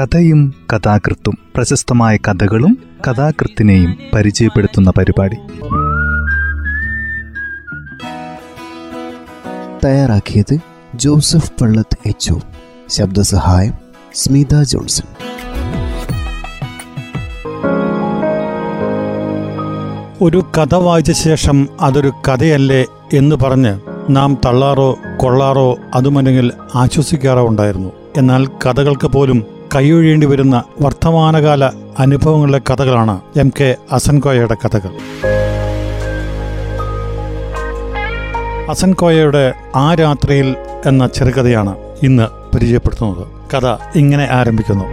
കഥയും കഥാകൃത്തും പ്രശസ്തമായ കഥകളും കഥാകൃത്തിനെയും പരിചയപ്പെടുത്തുന്ന പരിപാടി. തയ്യാറാക്കിയത് ജോസഫ് പള്ളത്ത് എച്ച് ശബ്ദസഹായം സ്മിത ജോൺസൺ. ഒരു കഥ വായിച്ച ശേഷം അതൊരു കഥയല്ലേ എന്ന് പറഞ്ഞ് നാം തള്ളാറോ കൊള്ളാറോ അതുമല്ലെങ്കിൽ ആശ്വസിക്കാറോ ഉണ്ടായിരുന്നു. എന്നാൽ കഥകൾക്ക് പോലും കൈയൊഴിയേണ്ടി വരുന്ന വർത്തമാനകാല അനുഭവങ്ങളിലെ കഥകളാണ് എം കെ അസൻകോയയുടെ കഥകൾ. അസൻകോയയുടെ ആ രാത്രിയിൽ എന്ന ചെറുകഥയാണ് ഇന്ന് പരിചയപ്പെടുത്തുന്നത്. കഥ ഇങ്ങനെ ആരംഭിക്കുന്നു.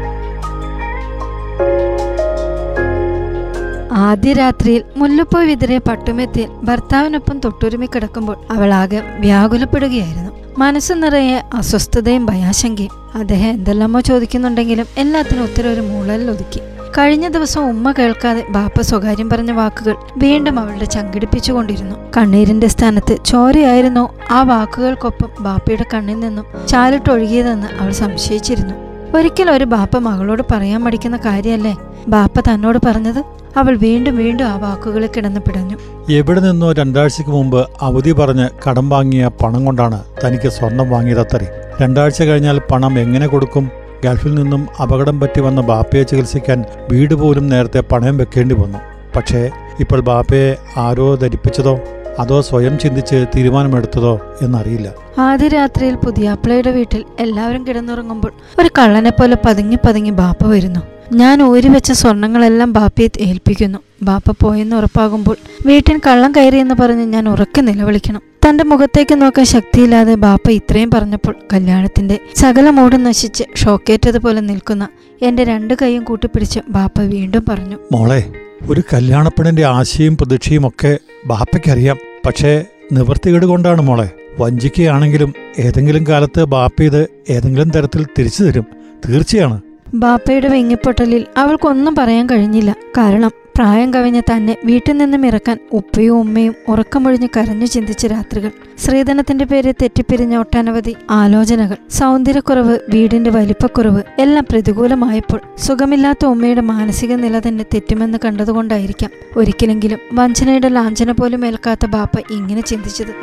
ആദ്യ രാത്രിയിൽ മുല്ലപ്പൂ വിതറിയ പട്ടുമെത്തിൽ ഭർത്താവിനൊപ്പം തൊട്ടുരുമി കിടക്കുമ്പോൾ അവൾ ആകെ വ്യാകുലപ്പെടുകയായിരുന്നു. മനസ്സ് നിറയെ അസ്വസ്ഥതയും ഭയാശങ്കയും. അദ്ദേഹം എന്തെല്ലാമോ ചോദിക്കുന്നുണ്ടെങ്കിലും എല്ലാത്തിനും ഉത്തരം ഒരു മൂളലിൽ ഒതുക്കി. കഴിഞ്ഞ ദിവസം ഉമ്മ കേൾക്കാതെ ബാപ്പ സ്വകാര്യം പറഞ്ഞ വാക്കുകൾ വീണ്ടും അവളുടെ ചങ്കിടിപ്പിച്ചുകൊണ്ടിരുന്നു കണ്ണീരിന്റെ സ്ഥാനത്ത് ചോരയായിരുന്നു ആ വാക്കുകൾക്കൊപ്പം ബാപ്പയുടെ കണ്ണിൽ നിന്നും ചാലിട്ടൊഴുകിയതെന്ന് അവൾ സംശയിച്ചിരുന്നു. ഒരിക്കലും ഒരു ബാപ്പ മകളോട് പറയാൻ മടിക്കുന്ന കാര്യമല്ലേ? ബാപ്പ തന്നോട് പറഞ്ഞത് അവൾ വീണ്ടും വീണ്ടും ആ വാക്കുകളിൽ കിടന്നു പിടഞ്ഞു. എവിടെ നിന്നോ രണ്ടാഴ്ചക്ക് മുമ്പ് അവധി പറഞ്ഞ് കടം വാങ്ങിയ പണം കൊണ്ടാണ് തനിക്ക് സ്വർണം വാങ്ങിയതത്രേ രണ്ടാഴ്ച കഴിഞ്ഞാൽ പണം എങ്ങനെ കൊടുക്കും? ഗൾഫിൽ നിന്നും അപകടം പറ്റി വന്ന ബാപ്പയെ ചികിത്സിക്കാൻ വീട് പോലും നേരത്തെ പണയം വെക്കേണ്ടി വന്നു. പക്ഷേ ഇപ്പോൾ ബാപ്പയെ ആരോ ധരിപ്പിച്ചതോ അതോ സ്വയം ചിന്തിച്ച് തീരുമാനമെടുത്തതോ എന്നറിയില്ല. ആദ്യ രാത്രിയിൽ പുതിയാപ്പിളയുടെ വീട്ടിൽ എല്ലാവരും കിടന്നുറങ്ങുമ്പോൾ ഒരു കള്ളനെ പോലെ പതുങ്ങി പതുങ്ങി ബാപ്പ വരുന്നു. ഞാൻ ഊരി വെച്ച സ്വർണങ്ങളെല്ലാം ബാപ്പയെ ഏൽപ്പിക്കുന്നു. ബാപ്പ പോയെന്ന് ഉറപ്പാകുമ്പോൾ വീട്ടിൽ കള്ളം കയറിയെന്ന് പറഞ്ഞ് ഞാൻ ഉറക്കെ നിലവിളിക്കണം. തന്റെ മുഖത്തേക്ക് നോക്കാൻ ശക്തിയില്ലാതെ ബാപ്പ ഇത്രയും പറഞ്ഞപ്പോൾ കല്യാണത്തിന്റെ സകല മൂടും നശിച്ച് ഷോക്കേറ്റതുപോലെ നിൽക്കുന്ന എന്റെ രണ്ട് കൈയും കൂട്ടിപ്പിടിച്ച് ബാപ്പ വീണ്ടും പറഞ്ഞു. മോളെ ഒരു കല്യാണപ്പെണ്ണിന്റെ ആശയും പ്രതീക്ഷയും ഒക്കെ ബാപ്പയ്ക്കറിയാം. പക്ഷേ നിവർത്തികേട് കൊണ്ടാണ് മോളെ. വഞ്ചിക്കുകയാണെങ്കിലും ഏതെങ്കിലും കാലത്ത് ബാപ്പ ഇത് ഏതെങ്കിലും തരത്തിൽ തിരിച്ചു തരും. തീർച്ചയാണ്. ബാപ്പയുടെ വെങ്ങിപ്പൊട്ടലിൽ അവൾക്കൊന്നും പറയാൻ കഴിഞ്ഞില്ല. കാരണം പ്രായം കവിഞ്ഞ തന്നെ വീട്ടിൽ നിന്നും ഇറക്കാൻ ഉപ്പയും ഉമ്മയും ഉറക്കമൊഴിഞ്ഞ് കരഞ്ഞു ചിന്തിച്ച രാത്രികൾ. ശ്രീധനത്തിന്റെ പേര് തെറ്റിപ്പിരിഞ്ഞ ഒട്ടനവധി ആലോചനകൾ സൗന്ദര്യക്കുറവ് വീടിന്റെ വലിപ്പക്കുറവ് എല്ലാം പ്രതികൂലമായപ്പോൾ സുഖമില്ലാത്ത ഉമ്മയുടെ മാനസിക നില തന്നെ തെറ്റുമെന്ന് കണ്ടതുകൊണ്ടായിരിക്കാം ഒരിക്കലെങ്കിലും വഞ്ചനയുടെ ലാഞ്ചന പോലും ഏൽക്കാത്ത ബാപ്പ ഇങ്ങനെ ചിന്തിച്ചത്.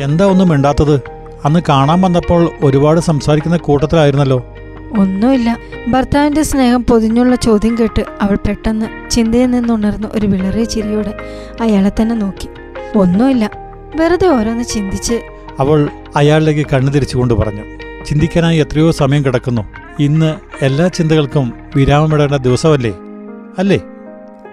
എന്താ ഒന്നും മിണ്ടാത്തത്? അന്ന് കാണാൻ വന്നപ്പോൾ ഒരുപാട് സംസാരിക്കുന്ന കൂട്ടത്തിലായിരുന്നല്ലോ. ഒന്നുമില്ല. ഭർത്താവിന്റെ സ്നേഹം പൊതിഞ്ഞുള്ള ചോദ്യം കേട്ട് അവൾ പെട്ടെന്ന് ചിന്തയിൽ നിന്നുണർന്ന ഒരു വിളറിയ ചിരിയോടെ അയാളെ തന്നെ നോക്കി. ഒന്നുമില്ല. വെറുതെ ഓരോന്ന് ചിന്തിച്ച് അവൾ അയാളിലേക്ക് കണ്ണു തിരിച്ചുകൊണ്ട് പറഞ്ഞു. ചിന്തിക്കാനായി എത്രയോ സമയം കിടക്കുന്നു. ഇന്ന് എല്ലാ ചിന്തകൾക്കും വിരാമമിടേണ്ട ദിവസമല്ലേ? അല്ലേ?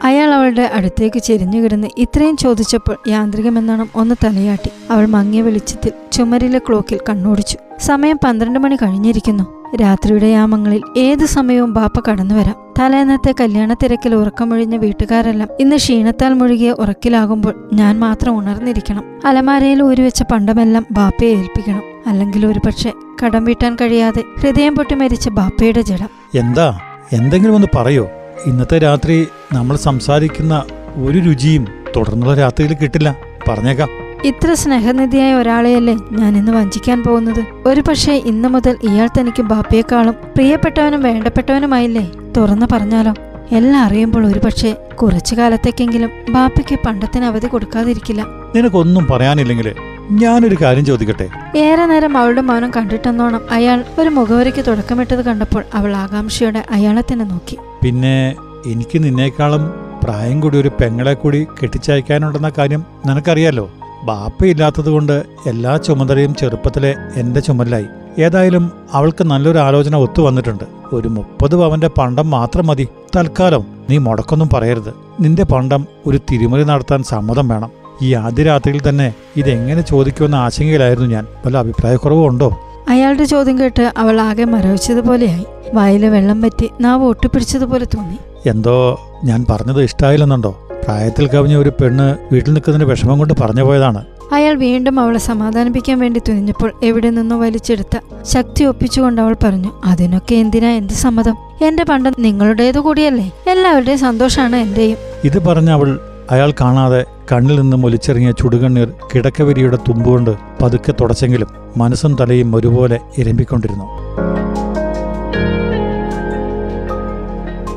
അയാൾ അവളുടെ അടുത്തേക്ക് ചെരിഞ്ഞു കിടന്ന് ഇത്രയും ചോദിച്ചപ്പോൾ യാന്ത്രികമെന്നോണം ഒന്ന് തലയാട്ടി. അവൾ മങ്ങിയ വെളിച്ചത്തിൽ ചുമരിലെ ക്ലോക്കിൽ കണ്ണോടിച്ചു. സമയം പന്ത്രണ്ട് മണി കഴിഞ്ഞിരിക്കുന്നു. രാത്രിയുടെ യാമങ്ങളിൽ ഏത് സമയവും ബാപ്പ കടന്നു വരാം. തലേന്നത്തെ കല്യാണ തിരക്കിൽ ഉറക്കമൊഴിഞ്ഞ വീട്ടുകാരെല്ലാം ഇന്ന് ക്ഷീണത്താൽ മുഴുകിയ ഉറക്കിലാകുമ്പോൾ ഞാൻ മാത്രം ഉണർന്നിരിക്കണം. അലമാരയിൽ ഊരിവെച്ച പണ്ടമെല്ലാം ബാപ്പയെ ഏൽപ്പിക്കണം. അല്ലെങ്കിൽ ഒരുപക്ഷെ കടം വീട്ടാൻ കഴിയാതെ ഹൃദയം പൊട്ടി മരിച്ച ബാപ്പയുടെ ജഡം. എന്താ? എന്തെങ്കിലും ഒന്ന് പറയോ? ഇന്നത്തെ രാത്രി നമ്മൾ സംസാരിക്കുന്ന ഒരു രുചിയും തുടർന്നുള്ള രാത്രിയിൽ കിട്ടില്ല. പറഞ്ഞേക്കാം. ഇത്ര സ്നേഹനിധിയായ ഒരാളെയല്ലേ ഞാൻ ഇന്ന് വഞ്ചിക്കാൻ പോകുന്നത്? ഒരു പക്ഷേ ഇന്ന് മുതൽ ഇയാൾ തനിക്ക് ബാപ്പയെക്കാളും പ്രിയപ്പെട്ടവനും വേണ്ടപ്പെട്ടവനുമായില്ലേ? തുറന്നു പറഞ്ഞാലോ? എല്ലാം അറിയുമ്പോൾ ഒരു പക്ഷേ കുറച്ചു കാലത്തേക്കെങ്കിലും ബാപ്പയ്ക്ക് പണ്ടത്തിന് അവധി കൊടുക്കാതിരിക്കില്ല. നിനക്കൊന്നും പറയാനില്ലെങ്കിൽ ഞാനൊരു കാര്യം ചോദിക്കട്ടെ? ഏറെ നേരം അവളുടെ മൗനം കണ്ടിട്ടെന്നോണം അയാൾ ഒരു മുഖവരയ്ക്ക് തുടക്കമിട്ടത് കണ്ടപ്പോൾ അവൾ ആകാംക്ഷയോടെ അയാളെ തന്നെ നോക്കി. പിന്നെ എനിക്ക് നിന്നേക്കാളും പ്രായം കൂടി ഒരു പെങ്ങളെ കൂടി കെട്ടിച്ചയക്കാനുണ്ടെന്ന കാര്യം നിനക്കറിയാലോ? ബാപ്പയില്ലാത്തത് കൊണ്ട് എല്ലാ ചുമതലയും ചെറുപ്പത്തിലെ എന്റെ ചുമലിലായി. ഏതായാലും അവൾക്ക് നല്ലൊരു ആലോചന ഒത്തു വന്നിട്ടുണ്ട്. ഒരു മുപ്പത് പവന്റെ പണ്ടം മാത്രം മതി. തൽക്കാലം നീ മുടക്കൊന്നും പറയരുത്. നിന്റെ പണ്ടം ഒരു തിരുമറി നടത്താൻ സമ്മതം വേണം. ഈ ആദ്യ രാത്രിയിൽ തന്നെ ഇതെങ്ങനെ ചോദിക്കുമെന്ന ആശങ്കയിലായിരുന്നു ഞാൻ. വല്ല അഭിപ്രായക്കുറവും ഉണ്ടോ അയാളുടെ ചോദ്യം കേട്ട് അവൾ ആകെ മരവിച്ചതുപോലെയായി. വായിലെ വെള്ളം പറ്റി നാവ് ഒട്ടിപ്പിടിച്ചതുപോലെ തോന്നി. എന്തോ ഞാൻ പറഞ്ഞത് ഇഷ്ടായില്ലെന്നുണ്ടോ? പ്രായത്തിൽ കവിഞ്ഞ ഒരു പെണ്ണ് വീട്ടിൽ നിൽക്കുന്നതിന്റെ വിഷമം കൊണ്ട് പറഞ്ഞു പോയതാണ്. അയാൾ വീണ്ടും അവളെ സമാധാനിപ്പിക്കാൻ വേണ്ടി തുനിഞ്ഞപ്പോൾ എവിടെ നിന്നോ വലിച്ചെടുത്ത ശക്തി ഒപ്പിച്ചുകൊണ്ട് അവൾ പറഞ്ഞു അതിനൊക്കെ എന്തിനാ എന്ത് സമ്മതം? എന്റെ പണ്ടം നിങ്ങളുടേതു കൂടിയല്ലേ എല്ലാവരുടെയും സന്തോഷാണ് എന്റെയും. ഇത് പറഞ്ഞ അവൾ അയാൾ കാണാതെ കണ്ണിൽ നിന്നും ഒലിച്ചെറിഞ്ഞ ചുടുകണ്ണീർ കിടക്കവരിയുടെ തുമ്പുകൊണ്ട് പതുക്കെ തുടച്ചെങ്കിലും മനസ്സും തലയും ഒരുപോലെ ഇരമ്പിക്കൊണ്ടിരുന്നു.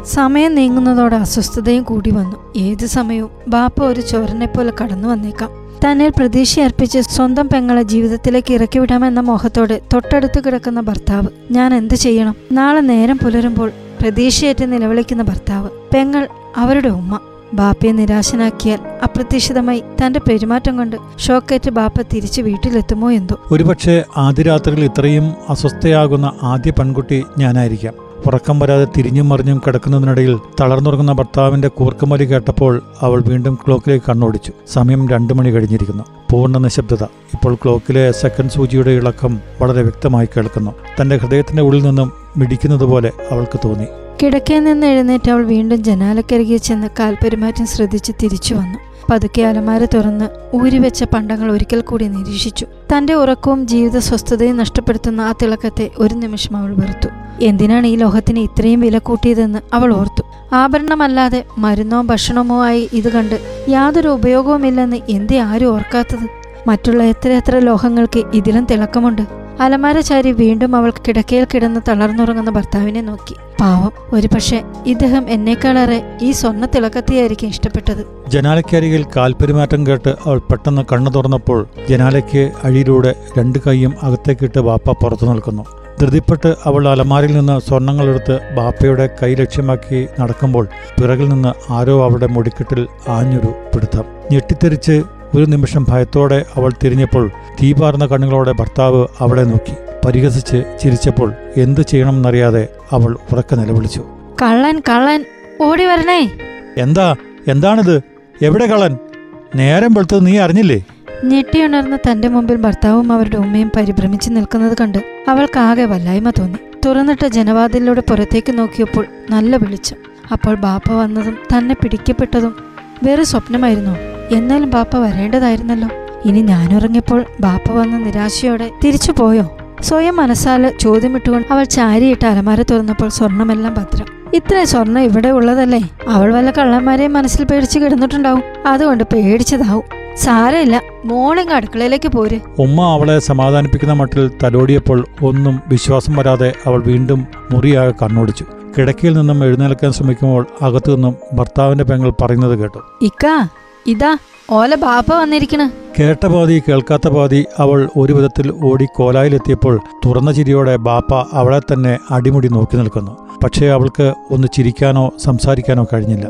സമയം നീങ്ങുന്നതോടെ അസ്വസ്ഥതയും കൂടി വന്നു. ഏത് സമയവും ബാപ്പ ഒരു ചോരനെ പോലെ കടന്നു വന്നേക്കാം. തന്നിൽ പ്രതീക്ഷ അർപ്പിച്ച് സ്വന്തം പെങ്ങളെ ജീവിതത്തിലേക്ക് ഇറക്കി വിടാമെന്ന മോഹത്തോടെ തൊട്ടടുത്ത് കിടക്കുന്ന ഭർത്താവ് ഞാൻ എന്ത് ചെയ്യണം? നാളെ നേരം പുലരുമ്പോൾ പ്രതീക്ഷയേറ്റ് നിലവിളിക്കുന്ന ഭർത്താവ് പെങ്ങൾ അവരുടെ ഉമ്മ. ബാപ്പയെ നിരാശനാക്കിയാൽ അപ്രതീക്ഷിതമായി തന്റെ പെരുമാറ്റം കൊണ്ട് ഷോക്കേറ്റ് ബാപ്പ തിരിച്ചു വീട്ടിലെത്തുമോ എന്തോ. ഒരുപക്ഷെ ആദ്യ രാത്രിയിൽ ഇത്രയും അസ്വസ്ഥയാകുന്ന ആദ്യ പെൺകുട്ടി ഞാനായിരിക്കാം. ഉറക്കം വരാതെ തിരിഞ്ഞും മറിഞ്ഞും കിടക്കുന്നതിനിടയിൽ തളർന്നുറങ്ങുന്ന ഭർത്താവിന്റെ കൂർക്കുമലി കേട്ടപ്പോൾ അവൾ വീണ്ടും ക്ലോക്കിലേക്ക് കണ്ണോടിച്ചു. സമയം രണ്ടു മണി കഴിഞ്ഞിരിക്കുന്നു. പൂർണ നിശബ്ദത. ഇപ്പോൾ ക്ലോക്കിലെ സെക്കൻഡ് സൂചിയുടെ ഇളക്കം വളരെ വ്യക്തമായി കേൾക്കുന്നു. തന്റെ ഹൃദയത്തിന്റെ ഉള്ളിൽ നിന്നും മിടിക്കുന്നത് പോലെ അവൾക്ക് തോന്നി. കിടക്കയിൽ നിന്ന് എഴുന്നേറ്റ് അവൾ വീണ്ടും ജനാലക്കരികെ ചെന്ന് കാൽപെരുമാറ്റം ശ്രദ്ധിച്ച് തിരിച്ചു വന്നു. പതുക്കെ അലമാര തുറന്ന് ഊരിവെച്ച പണ്ടങ്ങൾ ഒരിക്കൽ കൂടി നിരീക്ഷിച്ചു. തന്റെ ഉറക്കവും ജീവിത സ്വസ്ഥതയും നഷ്ടപ്പെടുത്തുന്ന ആ തിളക്കത്തെ ഒരു നിമിഷം അവൾ വെറുത്തു. എന്തിനാണ് ഈ ലോഹത്തിന് ഇത്രയും വില കൂട്ടിയതെന്ന് അവൾ ഓർത്തു. ആഭരണമല്ലാതെ മരുന്നോ ഭക്ഷണമോ ആയി ഇത് കണ്ട് യാതൊരു ഉപയോഗവുമില്ലെന്ന് എന്തേ ആരും ഓർക്കാത്തത്? മറ്റുള്ള എത്ര എത്ര ലോഹങ്ങൾക്ക് ഇതിലും തിളക്കമുണ്ട്? അലമാര ചാരി വീണ്ടും അവൾ കിടക്കയിൽ കിടന്ന് തളർന്നുറങ്ങുന്ന ഭർത്താവിനെ നോക്കി. പാവം ഒരു പക്ഷേ ഇദ്ദേഹം എന്നേക്കാളേറെ ഈ സ്വർണ തിളക്കത്തെയായിരിക്കും ഇഷ്ടപ്പെട്ടത്. ജനാലയ്ക്കരികിൽ കാൽപെരുമാറ്റം കേട്ട് അവൾ പെട്ടെന്ന് കണ്ണു തുറന്നപ്പോൾ ജനാലയ്ക്ക് അഴിയിലൂടെ രണ്ട് കൈയും അകത്തേക്കിട്ട് വാപ്പ പുറത്തു നിൽക്കുന്നു. ധൃതിപ്പെട്ട് അവൾ അലമാരിൽ നിന്ന് സ്വർണങ്ങളെടുത്ത് ബാപ്പയുടെ കൈ ലക്ഷ്യമാക്കി നടക്കുമ്പോൾ പിറകിൽ നിന്ന് ആരോ അവളുടെ മുടിക്കെട്ടിൽ ആഞ്ഞൊരു പിടുത്തം. ഞെട്ടിത്തെറിച്ച് ഒരു നിമിഷം ഭയത്തോടെ അവൾ തിരിഞ്ഞപ്പോൾ തീപാർന്ന കണ്ണുകളോടെ ഭർത്താവ് അവളെ നോക്കി. പരിഹസിച്ച് ചിരിച്ചപ്പോൾ എന്തു ചെയ്യണമെന്നറിയാതെ അവൾ ഉറക്കെ നിലവിളിച്ചു. കള്ളൻ കള്ളൻ ഓടി വരണേ. എന്താ? എന്താണിത്? എവിടെ കള്ളൻ? നേരം വെളുത്തത് നീ അറിഞ്ഞില്ലേ? ഞെട്ടിയുണർന്ന തന്റെ മുമ്പിൽ ഭർത്താവും അവരുടെ ഉമ്മയും പരിഭ്രമിച്ച് നിൽക്കുന്നത് കണ്ട് അവൾക്കാകെ വല്ലായ്മ തോന്നി. തുറന്നിട്ട ജനവാതിലൂടെ പുറത്തേക്ക് നോക്കിയപ്പോൾ നല്ല വിളിച്ചു. അപ്പോൾ ബാപ്പ വന്നതും തന്നെ പിടിക്കപ്പെട്ടതും വേറെ സ്വപ്നമായിരുന്നു? എന്നാലും ബാപ്പ വരേണ്ടതായിരുന്നല്ലോ. ഇനി ഞാനുറങ്ങിയപ്പോൾ ബാപ്പ വന്ന നിരാശയോടെ തിരിച്ചു പോയോ? സ്വയം മനസ്സാൽ ചോദ്യമിട്ടുകൊണ്ട് അവൾ ചാരിയിട്ട് അലമാര തുറന്നപ്പോൾ സ്വർണമെല്ലാം ഭദ്രം. ഇത്രയും സ്വർണം ഇവിടെ ഉള്ളതല്ലേ? അവൾ വല്ല കള്ളന്മാരെയും മനസ്സിൽ പേടിച്ച് കിടന്നിട്ടുണ്ടാവും. അതുകൊണ്ട് പേടിച്ചതാവും. സാരമില്ല. മോളിങ് അടുക്കളയിലേക്ക് പോര്. ഉമ്മ അവളെ സമാധാനിപ്പിക്കുന്ന മട്ടിൽ തലോടിയപ്പോൾ ഒന്നും വിശ്വാസം വരാതെ അവൾ വീണ്ടും മുറിയാകെ കണ്ണോടിച്ചു. കിടക്കയിൽ നിന്നും എഴുന്നേൽക്കാൻ ശ്രമിക്കുമ്പോൾ അകത്തു നിന്നും ഭർത്താവിന്റെ പെങ്ങൾ പറയുന്നത് കേട്ടു. ഇക്ക ഇതാ ഓല ബാപ്പ വന്നിരിക്കണ്. കേട്ട പാതി കേൾക്കാത്ത പാതി അവൾ ഒരു വിധത്തിൽ ഓടി കോലായിലെത്തിയപ്പോൾ തുറന്ന ചിരിയോടെ ബാപ്പ അവളെ തന്നെ അടിമുടി നോക്കി നിൽക്കുന്നു. പക്ഷേ അവൾക്ക് ഒന്ന് ചിരിക്കാനോ സംസാരിക്കാനോ കഴിഞ്ഞില്ല.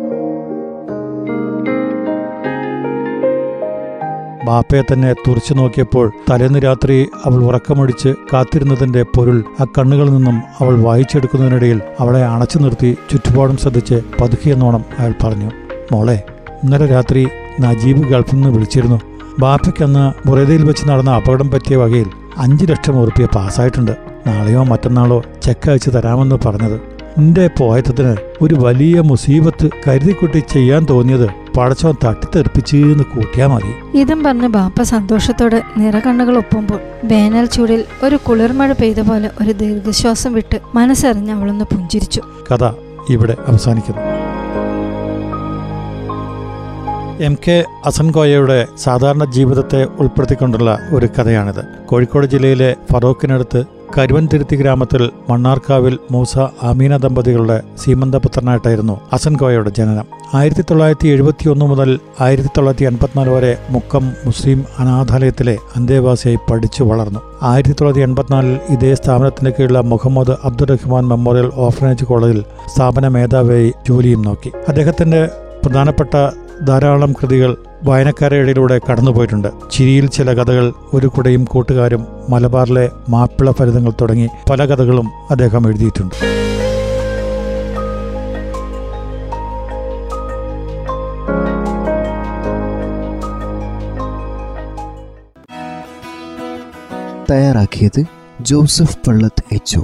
ബാപ്പയെ തന്നെ തുറച്ചു നോക്കിയപ്പോൾ തലേന്ന് രാത്രി അവൾ ഉറക്കമൊഴിച്ച് കാത്തിരുന്നതിന്റെ പൊരുൾ ആ കണ്ണുകളിൽ നിന്നും അവൾ വായിച്ചെടുക്കുന്നതിനിടയിൽ അവളെ അണച്ചു നിർത്തി ചുറ്റുപാടും ശ്രദ്ധിച്ച് പതുക്കിയെന്നോണം അയാൾ പറഞ്ഞു മോളെ ഇന്നലെ രാത്രി നജീബ് ഗൾഫിൽ നിന്ന് വിളിച്ചിരുന്നു. ബാപ്പയ്ക്കന്ന് ബുറേദയിൽ വെച്ച് നടന്ന അപകടം പറ്റിയ വകയിൽ അഞ്ച് ലക്ഷം ഉറുപ്പിയ പാസ്സായിട്ടുണ്ട്. നാളെയോ മറ്റന്നാളോ ചെക്ക് അയച്ചു തരാമെന്ന് പറഞ്ഞത്. നിന്റെ പോയത്തത്തിന് ഒരു വലിയ മുസീബത്ത് കരുതിക്കുട്ടി ചെയ്യാൻ തോന്നിയത് പടച്ചോൻ തട്ടിത്തെറിപ്പിച്ചെന്ന് കൂട്ടിയാ മതി. ഇതും പറഞ്ഞ് ബാപ്പ സന്തോഷത്തോടെ നിറകണ്ണുകൾ ഒപ്പുമ്പോൾ വേനൽ ചൂടിൽ ഒരു കുളിർമഴ പെയ്ത പോലെ ഒരു ദീർഘശ്വാസം വിട്ട് മനസ്സറിഞ്ഞ് അവളൊന്ന് പുഞ്ചിരിച്ചു. കഥ ഇവിടെ അവസാനിക്കുന്നു. എം കെ അസൻകോയയുടെ സാധാരണ ജീവിതത്തെ ഉൾപ്പെടുത്തിക്കൊണ്ടുള്ള ഒരു കഥയാണിത്. കോഴിക്കോട് ജില്ലയിലെ ഫറോക്കിനടുത്ത് കരുവൻതിരുത്തി ഗ്രാമത്തിൽ മണ്ണാർക്കാവിൽ മൂസ അമീന ദമ്പതികളുടെ സീമന്തപുത്രനായിട്ടായിരുന്നു അസൻകോയയുടെ ജനനം. ആയിരത്തി തൊള്ളായിരത്തി എഴുപത്തി ഒന്ന് മുതൽ ആയിരത്തി തൊള്ളായിരത്തി എൺപത്തിനാല് വരെ മുക്കം മുസ്ലിം അനാഥാലയത്തിലെ അന്തേവാസിയായി പഠിച്ചു വളർന്നു. ആയിരത്തി തൊള്ളായിരത്തി എൺപത്തിനാലിൽ ഇതേ സ്ഥാപനത്തിന് കീഴിലുള്ള മുഹമ്മദ് അബ്ദുറഹ്മാൻ മെമ്മോറിയൽ ഓർഫനേജ് കോളേജിൽ സ്ഥാപന മേധാവിയായി ജോലിയും നോക്കി. അദ്ദേഹത്തിന്റെ പ്രധാനപ്പെട്ട ധാരാളം കൃതികൾ വായനക്കാരുടെ ഇടയിലൂടെ കടന്നുപോയിട്ടുണ്ട്. ചിരിയിൽ ചില കഥകൾ ഒരു കുടയും കൂട്ടുകാരും മലബാറിലെ മാപ്പിള ഫലിതങ്ങൾ തുടങ്ങി പല കഥകളും അദ്ദേഹം എഴുതിയിട്ടുണ്ട്. തയ്യാറാക്കിയത് ജോസഫ് പള്ളത്ത് എച്ച്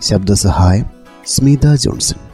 ശബ്ദസഹായം സ്മിത ജോൺസൺ.